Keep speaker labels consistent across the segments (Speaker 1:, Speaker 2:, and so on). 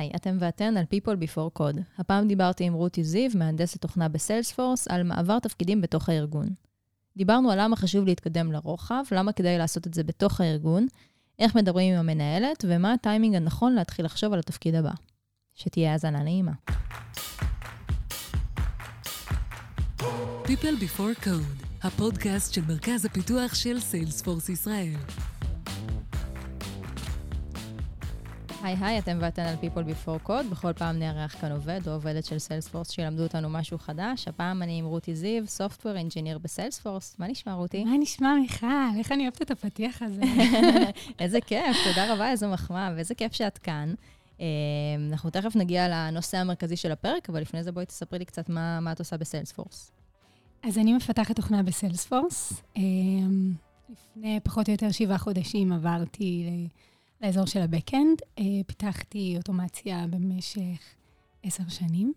Speaker 1: היי, אתם ואתן על People Before Code. הפעם דיברתי עם רותי זיו, מהנדסת תוכנה בסיילספורס, על מעבר תפקידים בתוך הארגון. דיברנו על למה חשוב להתקדם לרוחב, למה כדאי לעשות את זה בתוך הארגון, איך מדברים עם המנהלת, ומה הטיימינג הנכון להתחיל לחשוב על התפקיד הבא. שתהיה האזנה נעימה.
Speaker 2: People Before Code, הפודקאסט של מרכז הפיתוח של סיילספורס ישראל.
Speaker 1: היי היי, אתם ואתן על People Before Code. בכל פעם נארח כאן עובד או עובדת של סיילספורס שילמדו אותנו משהו חדש. הפעם אני עם רותי זיו, Software Engineer בסיילספורס. מה נשמע, רותי?
Speaker 3: מה נשמע, מיכל? איך אני אוהבת את הפתיח הזה.
Speaker 1: איזה כיף, תודה רבה, איזו מחמאה, ואיזה כיף שאת כאן. אה, אנחנו תכף נגיע לנושא המרכזי של הפרק, אבל לפני זה בואי תספרי לי קצת מה, מה את עושה בסיילספורס.
Speaker 3: אז אני מפתחת תוכנה בסיילספורס. אה, לפני פחות או יותר שבעה חודשים עברתי לאזור של הבקאנד. אה, פיתחתי אוטומציה במשך עשר שנים.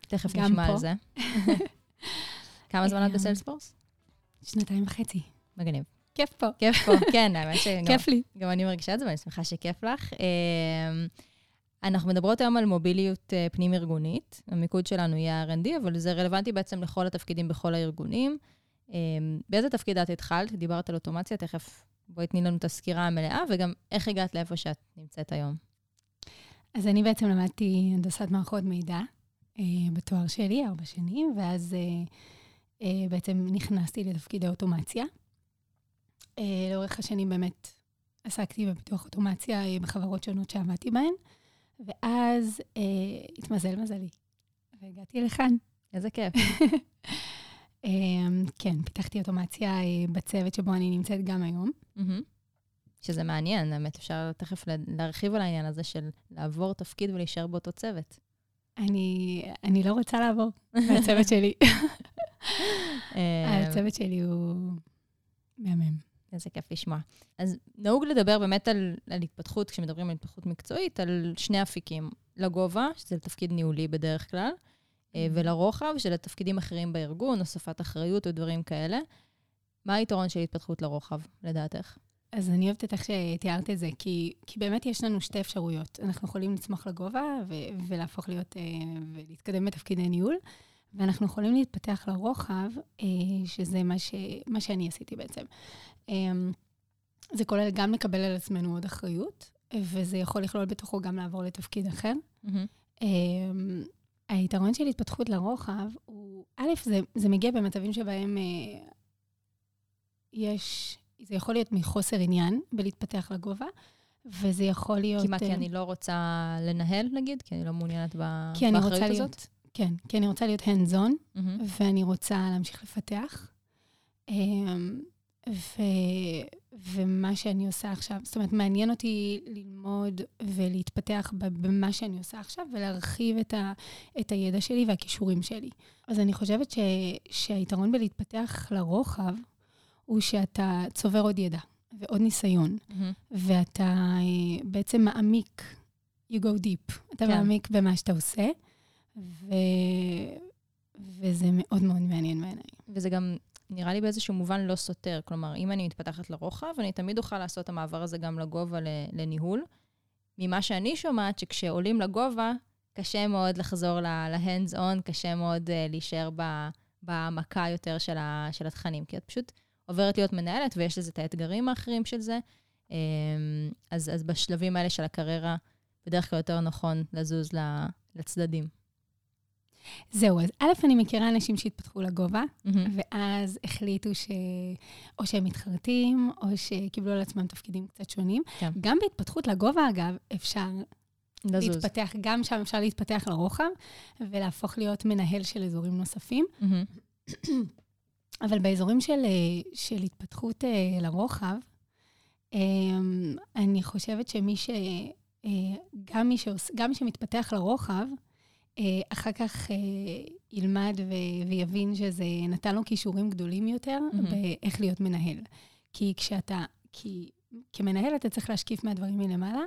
Speaker 1: תכף נשמע
Speaker 3: פה.
Speaker 1: על זה. כמה זמן את
Speaker 3: אה,
Speaker 1: בסיילספורס?
Speaker 3: שנתיים וחצי.
Speaker 1: מגניב.
Speaker 3: כיף פה.
Speaker 1: כיף פה, כן, האמת שגם
Speaker 3: כיף לי.
Speaker 1: גם אני מרגישה את זה ואני שמחה שכיף לך. אה, אנחנו מדברות היום על מוביליות פנים-ארגונית. המיקוד שלנו יהיה R&D, אבל זה רלוונטי בעצם לכל התפקידים בכל הארגונים. באיזה תפקיד את התחלת? דיברת על אוטומציה, תכף בואי תני לנו את הסקירה המלאה, וגם איך הגעת לאיפה שאת נמצאת היום.
Speaker 3: אז אני בעצם למדתי הנדסת מערכות מידע אה, בתואר שלי, ארבע שנים, ואז אה, אה, בעצם נכנסתי לתפקידי אוטומציה. אה, לאורך השנים באמת עסקתי בפיתוח אוטומציה אה, בחברות שונות שעבדתי בהן, ואז אה, התמזל מזלי, והגעתי לכאן.
Speaker 1: איזה כיף.
Speaker 3: אה, כן, פיתחתי אוטומציה אה, בצוות שבו אני נמצאת גם היום.
Speaker 1: שזה מעניין, האמת, אפשר תכף לה- להרחיב על העניין הזה של לעבור תפקיד ולהישאר באותו צוות.
Speaker 3: אני, אני לא רוצה לעבור מהצוות שלי.
Speaker 1: אה,
Speaker 3: הצוות שלי הוא מהמם.
Speaker 1: איזה כיף לשמוע. אז נהוג לדבר באמת על, על התפתחות, כשמדברים על התפתחות מקצועית, על שני אפיקים. לגובה, שזה תפקיד ניהולי בדרך כלל, ולרוחב, שזה תפקידים אחרים בארגון, הוספת אחריות ודברים כאלה. מה היתרון של התפתחות לרוחב, לדעתך?
Speaker 3: אז אני אוהבת את איך שתיארת את זה, כי, כי באמת יש לנו שתי אפשרויות. אנחנו יכולים לצמוח לגובה ו- ולהפוך להיות, אה, ולהתקדם בתפקידי ניהול, ואנחנו יכולים להתפתח לרוחב, אה, שזה מה, ש, מה שאני עשיתי בעצם. אה, זה כולל גם לקבל על עצמנו עוד אחריות, וזה יכול לכלול בתוכו גם לעבור לתפקיד אחר. Um, היתרון של התפתחות לרוחב הוא, א', זה, זה מגיע במצבים שבהם uh, יש, זה יכול להיות מחוסר עניין בלהתפתח לגובה, וזה יכול להיות...
Speaker 1: כי מה, כי
Speaker 3: אה,
Speaker 1: אני לא רוצה לנהל, נגיד? כי אני לא מעוניינת באחריות
Speaker 3: להיות,
Speaker 1: הזאת?
Speaker 3: כן, כי אני רוצה להיות hands on,
Speaker 1: מהמם.
Speaker 3: ואני רוצה להמשיך לפתח. אמ, ו, ומה שאני עושה עכשיו, זאת אומרת, מעניין אותי ללמוד ולהתפתח במה שאני עושה עכשיו, ולהרחיב את, ה, את הידע שלי והכישורים שלי. אז אני חושבת ש, שהיתרון בלהתפתח לרוחב, הוא שאתה צובר עוד ידע ועוד ניסיון,
Speaker 1: מהמם.
Speaker 3: ואתה אה, בעצם מעמיק, you go deep, אתה
Speaker 1: כן.
Speaker 3: מעמיק במה שאתה עושה, ו... וזה מאוד מאוד מעניין בעיניי.
Speaker 1: וזה גם נראה לי באיזשהו מובן לא סותר. כלומר, אם אני מתפתחת לרוחב, אני תמיד אוכל לעשות את המעבר הזה גם לגובה לניהול. ממה שאני שומעת, שכשעולים לגובה, קשה מאוד לחזור ל-hands on, קשה מאוד uh, להישאר בהעמקה יותר של, ה- של התכנים, כי את פשוט עוברת להיות מנהלת, ויש לזה את האתגרים האחרים של זה. Um, אז, אז בשלבים האלה של הקריירה, בדרך כלל יותר נכון לזוז לצדדים.
Speaker 3: זהו, אז א', אני מכירה אנשים שהתפתחו לגובה,
Speaker 1: מהמם.
Speaker 3: ואז החליטו ש... או שהם מתחרטים, או שקיבלו על עצמם תפקידים קצת שונים.
Speaker 1: כן.
Speaker 3: גם בהתפתחות לגובה, אגב, אפשר
Speaker 1: לזוז.
Speaker 3: להתפתח, גם שם אפשר להתפתח לרוחב, ולהפוך להיות מנהל של אזורים נוספים.
Speaker 1: מהמם.
Speaker 3: אבל באזורים של, אה, של התפתחות אה, לרוחב, אה, אני חושבת שמי ש... אה, גם מי, שעוש, גם מי שמתפתח לרוחב, אחר כך אה, ילמד ו- ויבין שזה נתן לו כישורים גדולים יותר
Speaker 1: מהמם.
Speaker 3: באיך להיות מנהל. כי כשאתה, כי כמנהל אתה צריך להשקיף מהדברים מלמעלה,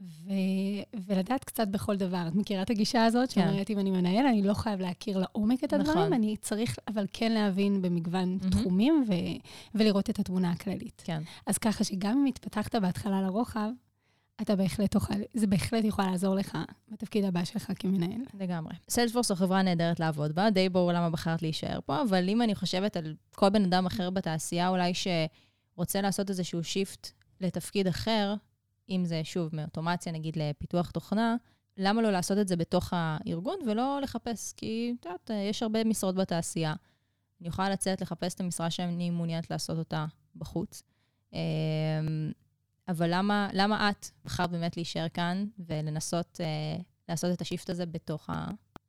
Speaker 3: ו- ולדעת קצת בכל דבר. את מכירה את הגישה הזאת,
Speaker 1: כן.
Speaker 3: שאומרת, אם אני מנהל, אני לא חייב להכיר לעומק את הדברים,
Speaker 1: נכון.
Speaker 3: אני צריך אבל כן להבין במגוון
Speaker 1: מהמם.
Speaker 3: תחומים ו- ולראות את התמונה הכללית.
Speaker 1: כן.
Speaker 3: אז ככה שגם אם התפתחת בהתחלה לרוחב, אתה בהחלט תוכל, זה בהחלט יכול לעזור לך בתפקיד הבא שלך כמנהל.
Speaker 1: לגמרי. Salesforce זו חברה נהדרת לעבוד בה, די ברור למה בחרת להישאר פה, אבל אם אני חושבת על כל בן אדם אחר בתעשייה, אולי שרוצה לעשות איזשהו shift לתפקיד אחר, אם זה שוב מאוטומציה, נגיד לפיתוח תוכנה, למה לא לעשות את זה בתוך הארגון ולא לחפש? כי את יודעת, יש הרבה משרות בתעשייה. אני יכולה לצאת לחפש את המשרה שאני מעוניינת לעשות אותה בחוץ. אבל למה, למה את בחרת באמת להישאר כאן ולנסות אה, לעשות את השיפט הזה בתוך, ה,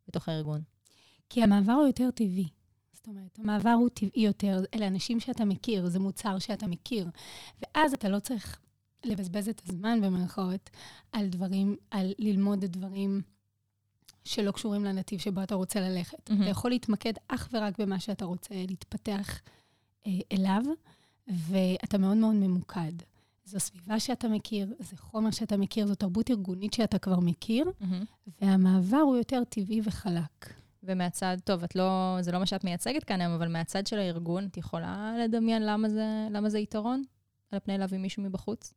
Speaker 1: בתוך הארגון?
Speaker 3: כי המעבר הוא יותר טבעי. זאת אומרת, המעבר הוא טבעי יותר, אלה אנשים שאתה מכיר, זה מוצר שאתה מכיר. ואז אתה לא צריך לבזבז את הזמן, במרכאות, על דברים, על ללמוד את דברים שלא קשורים לנתיב שבו אתה רוצה ללכת. Mm-hmm. אתה יכול להתמקד אך ורק במה שאתה רוצה להתפתח אה, אליו, ואתה מאוד מאוד ממוקד. זו סביבה שאתה מכיר, זה חומר שאתה מכיר, זו תרבות ארגונית שאתה כבר מכיר, mm-hmm. והמעבר הוא יותר טבעי וחלק.
Speaker 1: ומהצד, טוב, את לא, זה לא מה שאת מייצגת כאן היום, אבל מהצד של הארגון, את יכולה לדמיין למה זה, למה זה יתרון? על פני להביא מישהו מבחוץ?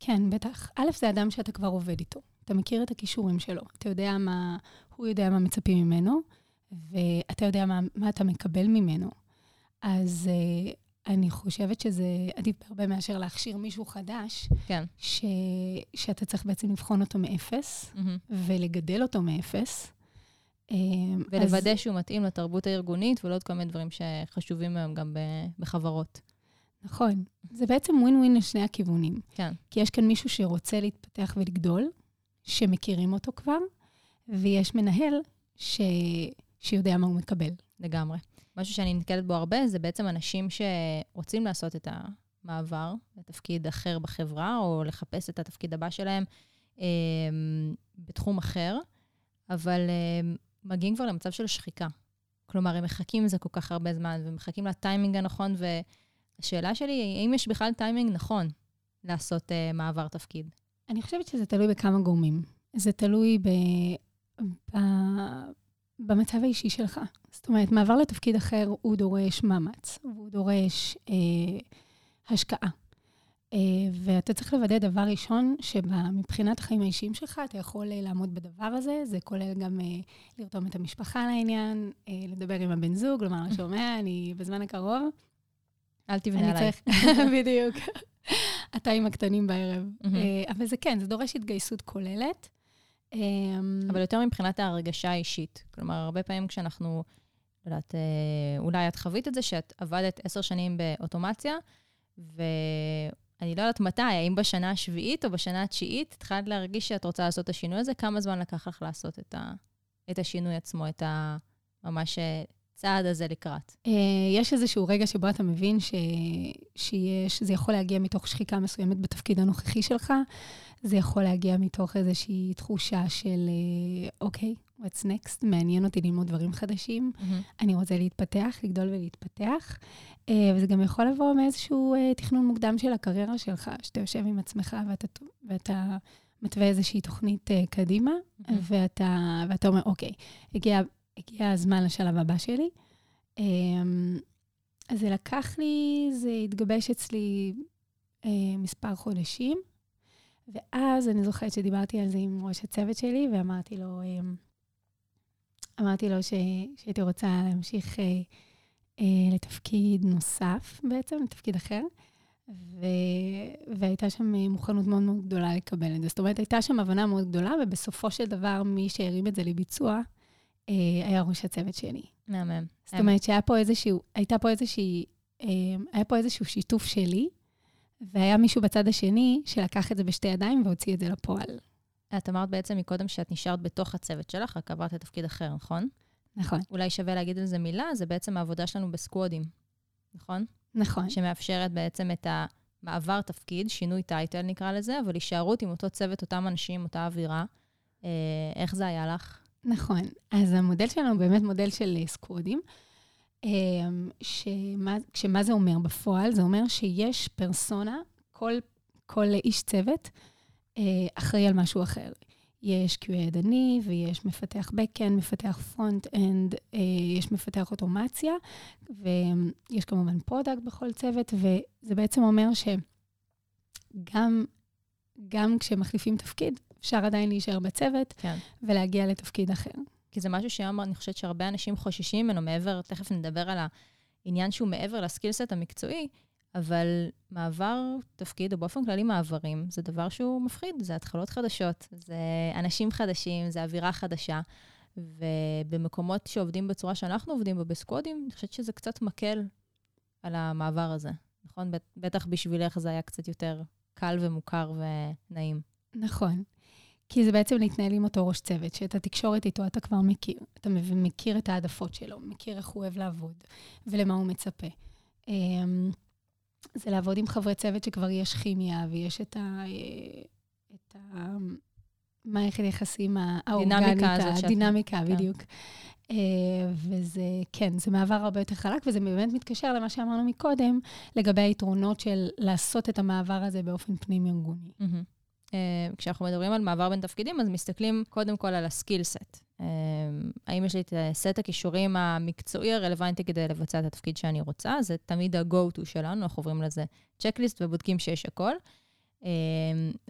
Speaker 3: כן, בטח. א', זה אדם שאתה כבר עובד איתו. אתה מכיר את הכישורים שלו. אתה יודע מה, הוא יודע מה מצפים ממנו, ואתה יודע מה, מה אתה מקבל ממנו. אז uh, אני חושבת שזה עדיף בהרבה מאשר להכשיר מישהו חדש,
Speaker 1: כן.
Speaker 3: ש, שאתה צריך בעצם לבחון אותו מאפס, mm-hmm. ולגדל אותו מאפס.
Speaker 1: אה, ולוודא אז... שהוא מתאים לתרבות הארגונית, ולא עוד כל מיני דברים שחשובים היום גם בחברות.
Speaker 3: נכון. זה בעצם ווין ווין לשני הכיוונים.
Speaker 1: כן.
Speaker 3: כי יש כאן מישהו שרוצה להתפתח ולגדול, שמכירים אותו כבר, ויש מנהל ש... שיודע מה הוא מקבל.
Speaker 1: לגמרי. משהו שאני נתקלת בו הרבה, זה בעצם אנשים שרוצים לעשות את המעבר לתפקיד אחר בחברה, או לחפש את התפקיד הבא שלהם אה, בתחום אחר, אבל אה, מגיעים כבר למצב של שחיקה. כלומר, הם מחכים לזה כל כך הרבה זמן, ומחכים לטיימינג הנכון, והשאלה שלי היא, האם יש בכלל טיימינג נכון לעשות אה, מעבר תפקיד?
Speaker 3: אני חושבת שזה תלוי בכמה גורמים. זה תלוי ב... ב... במצב האישי שלך. זאת אומרת, מעבר לתפקיד אחר הוא דורש מאמץ, והוא דורש אה, השקעה. אה, ואתה צריך לוודא דבר ראשון, שמבחינת החיים האישיים שלך, אתה יכול אה, לעמוד בדבר הזה. זה כולל גם אה, לרתום את המשפחה לעניין, אה, לדבר עם הבן זוג, לומר לו, שומע, אני בזמן הקרוב.
Speaker 1: אל תבנה עליי.
Speaker 3: בדיוק. אתה עם הקטנים בערב. אה, אבל זה כן, זה דורש התגייסות כוללת.
Speaker 1: אמ, אבל יותר מבחינת ההרגשה האישית. כלומר, הרבה פעמים כשאנחנו, לא יודעת, אה, אולי את חווית את זה שאת עבדת עשר שנים באוטומציה, ואני לא יודעת מתי, האם בשנה השביעית או בשנה התשיעית, התחלת להרגיש שאת רוצה לעשות את השינוי הזה, כמה זמן לקח לך לעשות את, ה, את השינוי עצמו, את ה... ממש הצעד הזה לקראת?
Speaker 3: אה, יש איזשהו רגע שבו אתה מבין ש... שיש, זה יכול להגיע מתוך שחיקה מסוימת בתפקיד הנוכחי שלך. זה יכול להגיע מתוך איזושהי תחושה של, אה, אוקיי, okay, what's next? מעניין אותי ללמוד דברים חדשים. Mm-hmm. אני רוצה להתפתח, לגדול ולהתפתח. Uh, וזה גם יכול לבוא מאיזשהו uh, תכנון מוקדם של הקריירה שלך, שאתה יושב עם עצמך ואתה, ואתה מתווה איזושהי תוכנית קדימה, mm-hmm. ואתה, ואתה אומר, אוקיי, הגיע הגיע הזמן לשלב הבא שלי. אז זה לקח לי, זה התגבש אצלי אה, מספר חודשים, ואז אני זוכרת שדיברתי על זה עם ראש הצוות שלי, ואמרתי לו, אמ, אמרתי לו ש, שהייתי רוצה להמשיך אה, אה, לתפקיד נוסף בעצם, לתפקיד אחר. ו... והייתה שם מוכנות מאוד מאוד גדולה לקבל את זה. זאת אומרת, הייתה שם הבנה מאוד גדולה, ובסופו של דבר, מי שהרים את זה לביצוע, אה, היה ראש הצוות שלי.
Speaker 1: מהמם.
Speaker 3: זאת אומרת שהיה פה איזשהו, הייתה פה איזושהי, אה, היה פה איזשהו שיתוף שלי, והיה מישהו בצד השני שלקח את זה בשתי ידיים והוציא את זה לפועל.
Speaker 1: את אמרת בעצם מקודם שאת נשארת בתוך הצוות שלך, רק עברת לתפקיד אחר, נכון?
Speaker 3: נכון.
Speaker 1: אולי שווה להגיד על זה מילה, זה בעצם העבודה שלנו בסקוודים, נכון?
Speaker 3: נכון.
Speaker 1: שמאפשרת בעצם את המעבר תפקיד, שינוי טייטל נקרא לזה, אבל הישארות עם אותו צוות, אותם אנשים, אותה אווירה. אה, איך זה היה לך?
Speaker 3: נכון. אז המודל שלנו הוא באמת מודל של אה, סקוודים. אמ, שמה, כשמה זה אומר בפועל? זה אומר שיש פרסונה, כל, כל איש צוות אה, אחראי על משהו אחר. יש QA ידני ויש מפתח backend, מפתח front-end, אה, יש מפתח אוטומציה, ויש כמובן product בכל צוות, וזה בעצם אומר שגם גם כשמחליפים תפקיד, אפשר עדיין להישאר בצוות
Speaker 1: כן.
Speaker 3: ולהגיע לתפקיד אחר.
Speaker 1: כי זה משהו שהיום אני חושבת שהרבה אנשים חוששים ממנו מעבר, תכף נדבר על העניין שהוא מעבר ל skill set המקצועי, אבל מעבר תפקיד, או באופן כללי מעברים, זה דבר שהוא מפחיד, זה התחלות חדשות, זה אנשים חדשים, זה אווירה חדשה. ובמקומות שעובדים בצורה שאנחנו עובדים בה בסקודים, אני חושבת שזה קצת מקל על המעבר הזה, נכון? בטח בשבילך זה היה קצת יותר קל ומוכר ונעים.
Speaker 3: נכון. כי זה בעצם להתנהל עם אותו ראש צוות, שאת התקשורת איתו אתה כבר מכיר. אתה מכיר את העדפות שלו, מכיר איך הוא אוהב לעבוד ולמה הוא מצפה. אמ, זה לעבוד עם חברי צוות שכבר יש כימיה ויש את ה... את ה מערכת היחסים האורגנית, הדינמיקה, כן. בדיוק. Uh, וזה, כן, זה מעבר הרבה יותר חלק, וזה באמת מתקשר למה שאמרנו מקודם, לגבי היתרונות של לעשות את המעבר הזה באופן פנים-ארגוני.
Speaker 1: Mm-hmm. Uh, כשאנחנו מדברים על מעבר בין תפקידים, אז מסתכלים קודם כל על הסקיל סט. Uh, האם יש לי את סט הכישורים המקצועי הרלוונטי כדי לבצע את התפקיד שאני רוצה? זה תמיד ה-go-to שלנו, אנחנו עוברים לזה checklist ובודקים שיש הכל. Uh,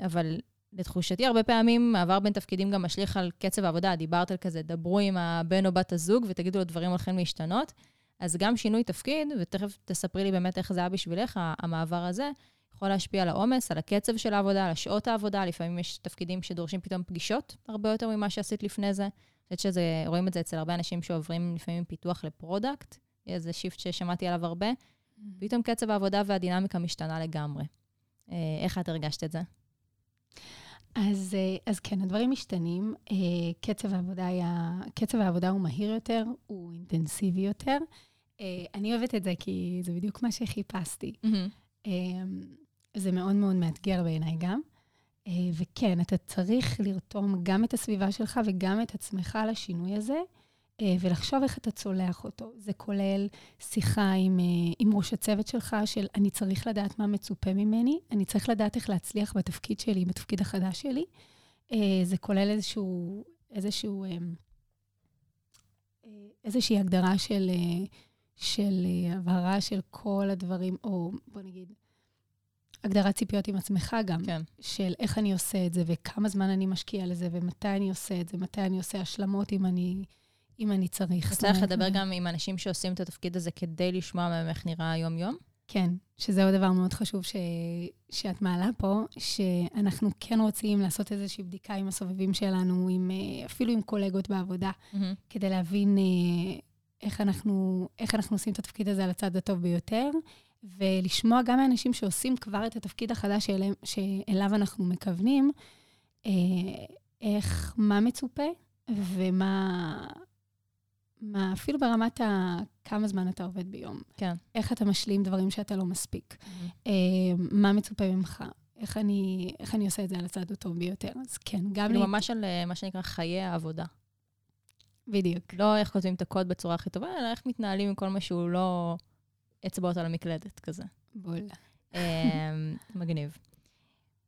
Speaker 1: אבל לתחושתי, הרבה פעמים מעבר בין תפקידים גם משליך על קצב העבודה. דיברת על כזה, דברו עם הבן או בת הזוג ותגידו לו דברים הולכים להשתנות. אז גם שינוי תפקיד, ותכף תספרי לי באמת איך זה היה בשבילך, המעבר הזה, יכול להשפיע על העומס, על הקצב של העבודה, על השעות העבודה. לפעמים יש תפקידים שדורשים פתאום פגישות הרבה יותר ממה שעשית לפני זה. אני חושבת שרואים את זה אצל הרבה אנשים שעוברים לפעמים פיתוח ל product, איזה שיפט ששמעתי עליו הרבה. Mm-hmm. פתאום קצב העבודה והדינמיקה משתנה לגמרי. אה, איך את הרגשת את זה?
Speaker 3: אז, אה, אז כן, הדברים משתנים. אה, קצב העבודה, היה, קצב העבודה הוא מהיר יותר, הוא אינטנסיבי יותר. אני אוהבת את זה כי זה בדיוק מה שחיפשתי. Mm-hmm. זה מאוד מאוד מאתגר בעיניי גם. וכן, אתה צריך לרתום גם את הסביבה שלך וגם את עצמך לשינוי הזה. אה, ולחשוב איך אתה צולח אותו. זה כולל שיחה עם, אה, עם ראש הצוות שלך, של אני צריך לדעת מה מצופה ממני, אני צריך לדעת איך להצליח בתפקיד שלי, בתפקיד החדש שלי. אה, זה כולל איזשהו, איזשהו, איזושהי הגדרה של, של הבהרה של כל הדברים, או בוא נגיד, הגדרת ציפיות עם עצמך גם, כן. של איך אני עושה את זה, וכמה זמן אני משקיע לזה, ומתי אני עושה את זה, מתי אני עושה השלמות אם אני... אם אני צריך.
Speaker 1: צריך לדבר גם עם אנשים שעושים את התפקיד הזה כדי לשמוע מהם איך נראה היום-יום?
Speaker 3: כן, שזה עוד דבר מאוד חשוב ש... שאת מעלה פה, שאנחנו כן רוצים לעשות איזושהי בדיקה עם הסובבים שלנו, עם, אה, אפילו עם קולגות בעבודה, mm-hmm. כדי להבין אה, איך אנחנו, איך אנחנו עושים את התפקיד הזה על הצד הטוב ביותר, ולשמוע גם מאנשים שעושים כבר את התפקיד החדש שאליו, שאליו אנחנו מכוונים, אה, איך, מה מצופה ומה מה, אפילו ברמת ה... כמה זמן אתה עובד ביום.
Speaker 1: כן.
Speaker 3: איך אתה משלים דברים שאתה לא מספיק. Mm-hmm. אה, מה מצופה ממך. איך אני, איך אני עושה את זה על הצד הטוב ביותר. אז כן, גם...
Speaker 1: כאילו לי... ממש על אה, מה שנקרא חיי העבודה.
Speaker 3: בדיוק.
Speaker 1: לא איך כותבים את הקוד בצורה הכי טובה, אלא איך מתנהלים עם כל מה שהוא לא אצבעות על המקלדת כזה.
Speaker 3: בול.
Speaker 1: אה, מגניב.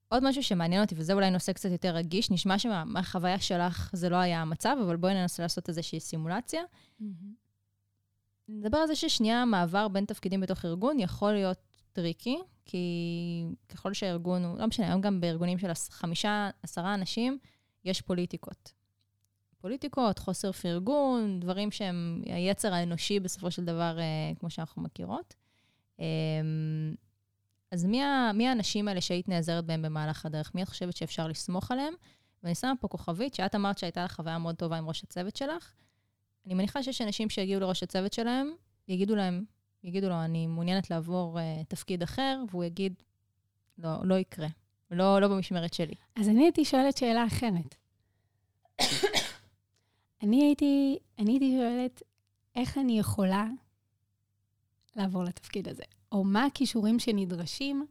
Speaker 1: עוד משהו שמעניין אותי, וזה אולי נושא קצת יותר רגיש, נשמע שמהחוויה שלך זה לא היה המצב, אבל בואי ננסה לעשות איזושהי סימולציה. Mm-hmm. נדבר על זה ששנייה מעבר בין תפקידים בתוך ארגון יכול להיות tricky, כי ככל שהארגון הוא, לא משנה, היום גם בארגונים של חמישה, עשרה אנשים, יש פוליטיקות. פוליטיקות, חוסר פרגון, דברים שהם היצר האנושי בסופו של דבר, אה, כמו שאנחנו מכירות. אמ, אז מי, מי האנשים האלה שהיית נעזרת בהם במהלך הדרך? מי את חושבת שאפשר לסמוך עליהם? ואני שמה פה כוכבית, שאת אמרת שהייתה לך חוויה מאוד טובה עם ראש הצוות שלך. אני מניחה שיש אנשים שיגיעו לראש הצוות שלהם, יגידו להם, יגידו לו, אני מעוניינת לעבור uh, תפקיד אחר, והוא יגיד, לא, לא יקרה. לא, לא במשמרת שלי.
Speaker 3: אז אני הייתי שואלת שאלה אחרת. אני הייתי, אני הייתי שואלת, איך אני יכולה לעבור לתפקיד הזה? או מה הכישורים שנדרשים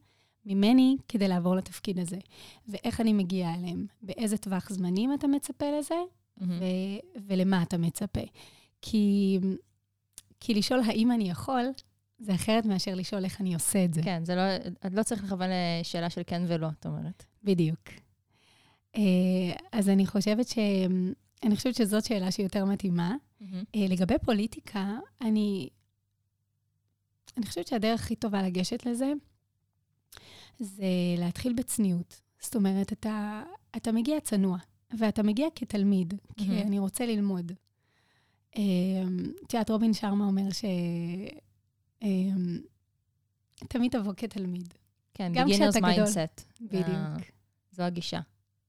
Speaker 3: ממני כדי לעבור לתפקיד הזה, ואיך אני מגיעה אליהם, באיזה טווח זמנים אתה מצפה לזה, mm-hmm. ו- ולמה אתה מצפה. כי, כי לשאול האם אני יכול, זה אחרת מאשר לשאול איך אני עושה את זה.
Speaker 1: כן, זה לא, את לא צריך לכוון לשאלה של כן ולא, את אומרת.
Speaker 3: בדיוק. אה, אז אני חושבת ש... אני חושבת שזאת שאלה שיותר מתאימה. Mm-hmm. לגבי פוליטיקה, אני, אני חושבת שהדרך הכי טובה לגשת לזה, זה להתחיל בצניעות. זאת אומרת, אתה, אתה מגיע צנוע, ואתה מגיע כתלמיד, כי
Speaker 1: מהמם.
Speaker 3: אני רוצה ללמוד. אמ, את יודעת, רובין שרמה אומר ש... אמ, תמיד תבוא כתלמיד.
Speaker 1: כן,
Speaker 3: גם
Speaker 1: beginner's
Speaker 3: כשאתה גדול.
Speaker 1: mindset.
Speaker 3: בדיוק.
Speaker 1: אה, זו הגישה.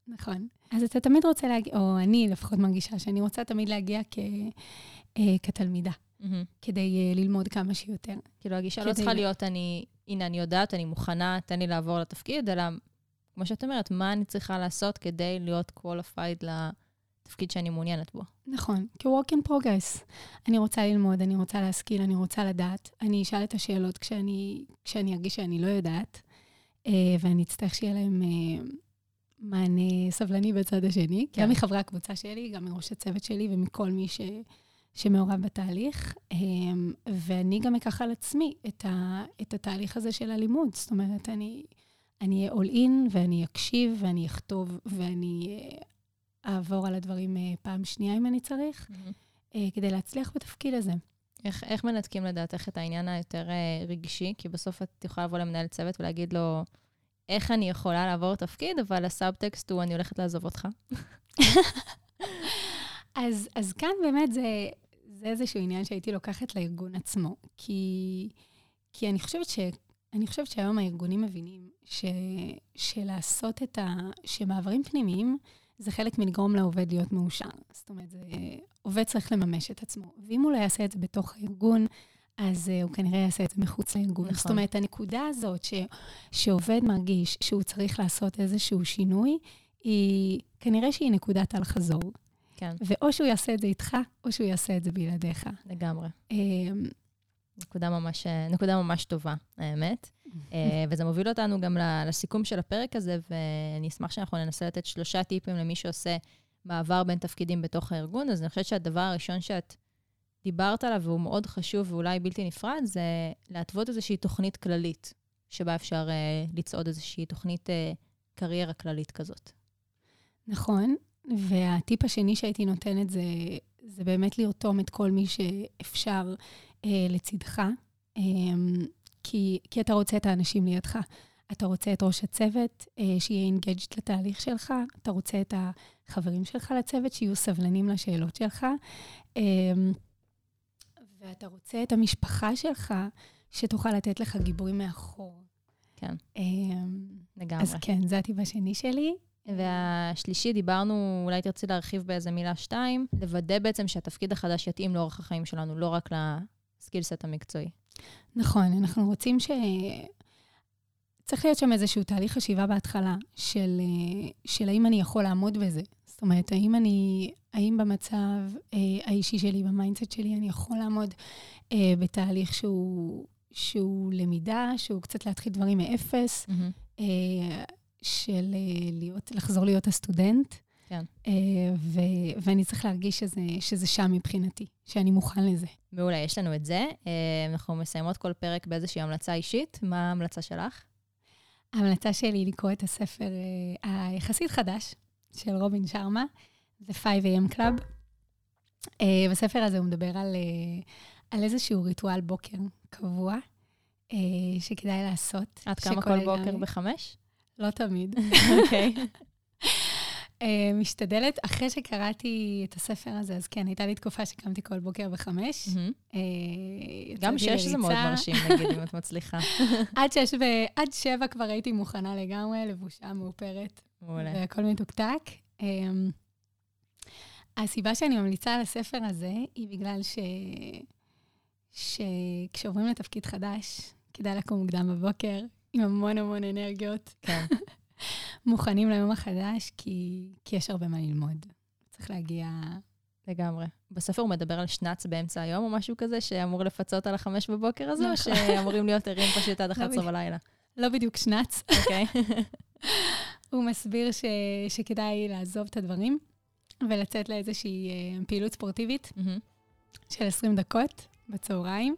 Speaker 3: נכון. אז אתה תמיד רוצה להגיע, או אני לפחות מרגישה שאני רוצה תמיד להגיע כ, אה, כתלמידה,
Speaker 1: מהמם.
Speaker 3: כדי אה, ללמוד כמה שיותר.
Speaker 1: כאילו, הגישה לא צריכה להיות, אני, הנה, אני יודעת, אני מוכנה, תן לי לעבור לתפקיד, אלא, כמו שאת אומרת, מה אני צריכה לעשות כדי להיות qualified לתפקיד שאני מעוניינת בו.
Speaker 3: נכון, כ-work in progress. אני רוצה ללמוד, אני רוצה להשכיל, אני רוצה לדעת. אני אשאל את השאלות כשאני, כשאני ארגיש שאני לא יודעת, אה, ואני אצטרך שיהיה להם אה, מענה סבלני בצד השני,
Speaker 1: כן.
Speaker 3: גם מחברי הקבוצה שלי, גם מראש הצוות שלי ומכל מי ש, שמעורב בתהליך. אה, ואני גם אקח על עצמי את, ה, את התהליך הזה של הלימוד. זאת אומרת, אני, אהיה all in, ואני אקשיב, ואני אכתוב, ואני אה, אעבור על הדברים אה, פעם שנייה אם אני צריך, אה, כדי להצליח בתפקיד הזה.
Speaker 1: איך, איך מנתקים לדעתך את העניין היותר רגשי? כי בסוף את יכולה לבוא למנהל צוות ולהגיד לו, איך אני יכולה לעבור תפקיד, אבל הסאבטקסט הוא, אני הולכת לעזוב אותך.
Speaker 3: אז, אז כאן באמת זה, זה איזשהו עניין שהייתי לוקחת לארגון עצמו. כי, כי אני חושבת ש... אני חושבת שהיום הארגונים מבינים ש, שלעשות את ה... שמעברים פנימיים זה חלק מלגרום לעובד להיות מאושר. זאת אומרת, זה, עובד צריך לממש את עצמו. ואם הוא לא יעשה את זה בתוך הארגון, אז uh, הוא כנראה יעשה את זה מחוץ לארגון.
Speaker 1: נכון.
Speaker 3: זאת אומרת, הנקודה הזאת ש, שעובד מרגיש שהוא צריך לעשות איזשהו שינוי, היא כנראה שהיא נקודת אל-חזור.
Speaker 1: כן,
Speaker 3: ואו שהוא יעשה את זה איתך, או שהוא יעשה את זה בלעדיך.
Speaker 1: לגמרי.
Speaker 3: אמ,
Speaker 1: נקודה ממש, אה, נקודה ממש טובה, האמת. אה, וזה מוביל אותנו גם לסיכום של הפרק הזה, ואני אשמח שאנחנו ננסה לתת שלושה טיפים למי שעושה מעבר בין תפקידים בתוך הארגון. אז אני חושבת שהדבר הראשון שאת דיברת עליו, והוא מאוד חשוב ואולי בלתי נפרד, זה להתוות איזושהי תוכנית כללית, שבה אפשר אה, לצעוד איזושהי תוכנית אה, קריירה כללית כזאת.
Speaker 3: נכון, והטיפ השני שהייתי נותנת זה, זה באמת לרתום את כל מי שאפשר אה, לצדך, אה, כי, כי אתה רוצה את האנשים לידך. אתה רוצה את ראש הצוות, אה, שיהיה engaged לתהליך שלך, אתה רוצה את החברים שלך לצוות, שיהיו סבלנים לשאלות שלך, אה, ואתה רוצה את המשפחה שלך, שתוכל לתת לך גיבוי מאחור.
Speaker 1: כן.
Speaker 3: אה,
Speaker 1: לגמרי.
Speaker 3: אז כן, זה הטיפ השני שלי.
Speaker 1: והשלישי, דיברנו, אולי תרצי להרחיב באיזה מילה שתיים, לוודא בעצם שהתפקיד החדש יתאים לאורך החיים שלנו, לא רק לסקילסט המקצועי.
Speaker 3: נכון, אנחנו רוצים ש... צריך להיות שם איזשהו תהליך חשיבה בהתחלה, של, אה, של האם אני יכול לעמוד בזה. זאת אומרת, האם אני, האם במצב אה, האישי שלי, ב mindset שלי, אני יכול לעמוד אה, בתהליך שהוא, שהוא למידה, שהוא קצת להתחיל דברים מאפס, אה, של אה, להיות, לחזור להיות הסטודנט.
Speaker 1: כן.
Speaker 3: אה, ו, ואני צריך להרגיש שזה, שזה שם מבחינתי, שאני מוכן לזה.
Speaker 1: מעולה, יש לנו את זה. אה, אנחנו מסיימות כל פרק באיזושהי המלצה אישית. מה ההמלצה שלך?
Speaker 3: ההמלצה שלי היא לקרוא את הספר אה, היחסית חדש של רובין שרמה, The 5am Club. אה, בספר הזה הוא מדבר על, אה, על איזשהו ריטואל בוקר קבוע, אה, שכדאי לעשות.
Speaker 1: קמה
Speaker 3: שכולל
Speaker 1: כל בוקר
Speaker 3: גם-
Speaker 1: בחמש?
Speaker 3: לא תמיד.
Speaker 1: אוקיי.
Speaker 3: אה, משתדלת, אחרי שקראתי את הספר הזה, אז כן, הייתה לי תקופה שקמתי כל בוקר בחמש. אה,
Speaker 1: גם שש זה מאוד. מרשים, נגיד, אם את מצליחה.
Speaker 3: עד שש ו- עד שבע כבר הייתי מוכנה לגמרי, לבושה מאופרת.
Speaker 1: מעולה.
Speaker 3: והכל מתוקתק. אמ, הסיבה שאני ממליצה על הספר הזה היא בגלל ש... שכשעוברים לתפקיד חדש, כדאי לקום מוקדם בבוקר, עם המון המון אנרגיות,
Speaker 1: כן.
Speaker 3: מוכנים ליום החדש, כי, כי יש הרבה מה ללמוד. צריך להגיע...
Speaker 1: לגמרי. בספר הוא מדבר על שנץ באמצע היום או משהו כזה, שאמור לפצות על החמש בבוקר הזה, או
Speaker 3: נכון.
Speaker 1: שאמורים להיות ערים פשוט עד
Speaker 3: לא
Speaker 1: 11
Speaker 3: בדיוק.
Speaker 1: בלילה?
Speaker 3: לא בדיוק שנץ,
Speaker 1: אוקיי.
Speaker 3: הוא מסביר ש... שכדאי לעזוב את הדברים ולצאת לאיזושהי אה, פעילות ספורטיבית. של 20 דקות בצהריים.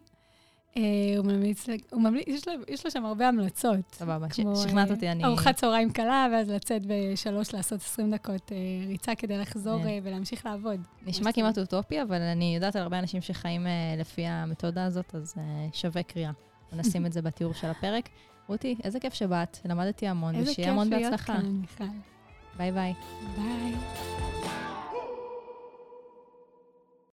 Speaker 3: אה, הוא ממליץ, הוא ממליץ, יש, לו, יש לו שם הרבה המלצות.
Speaker 1: סבבה,
Speaker 3: כמו,
Speaker 1: שכנעת
Speaker 3: אה,
Speaker 1: אותי, אני...
Speaker 3: ארוחת צהריים קלה, ואז לצאת בשלוש לעשות 20 דקות אה, ריצה כדי לחזור. אה, ולהמשיך לעבוד.
Speaker 1: נשמע כמעט אוטופי, אבל אני יודעת על הרבה אנשים שחיים אה, לפי המתודה הזאת, אז אה, שווה קריאה. נשים את זה בתיאור של הפרק. רותי, איזה כיף שבאת, למדתי המון,
Speaker 3: איזה
Speaker 1: ושיהיה
Speaker 3: כיף
Speaker 1: המון
Speaker 3: להיות
Speaker 1: בהצלחה.
Speaker 3: כאן, מיכל.
Speaker 1: ביי ביי.
Speaker 3: ביי.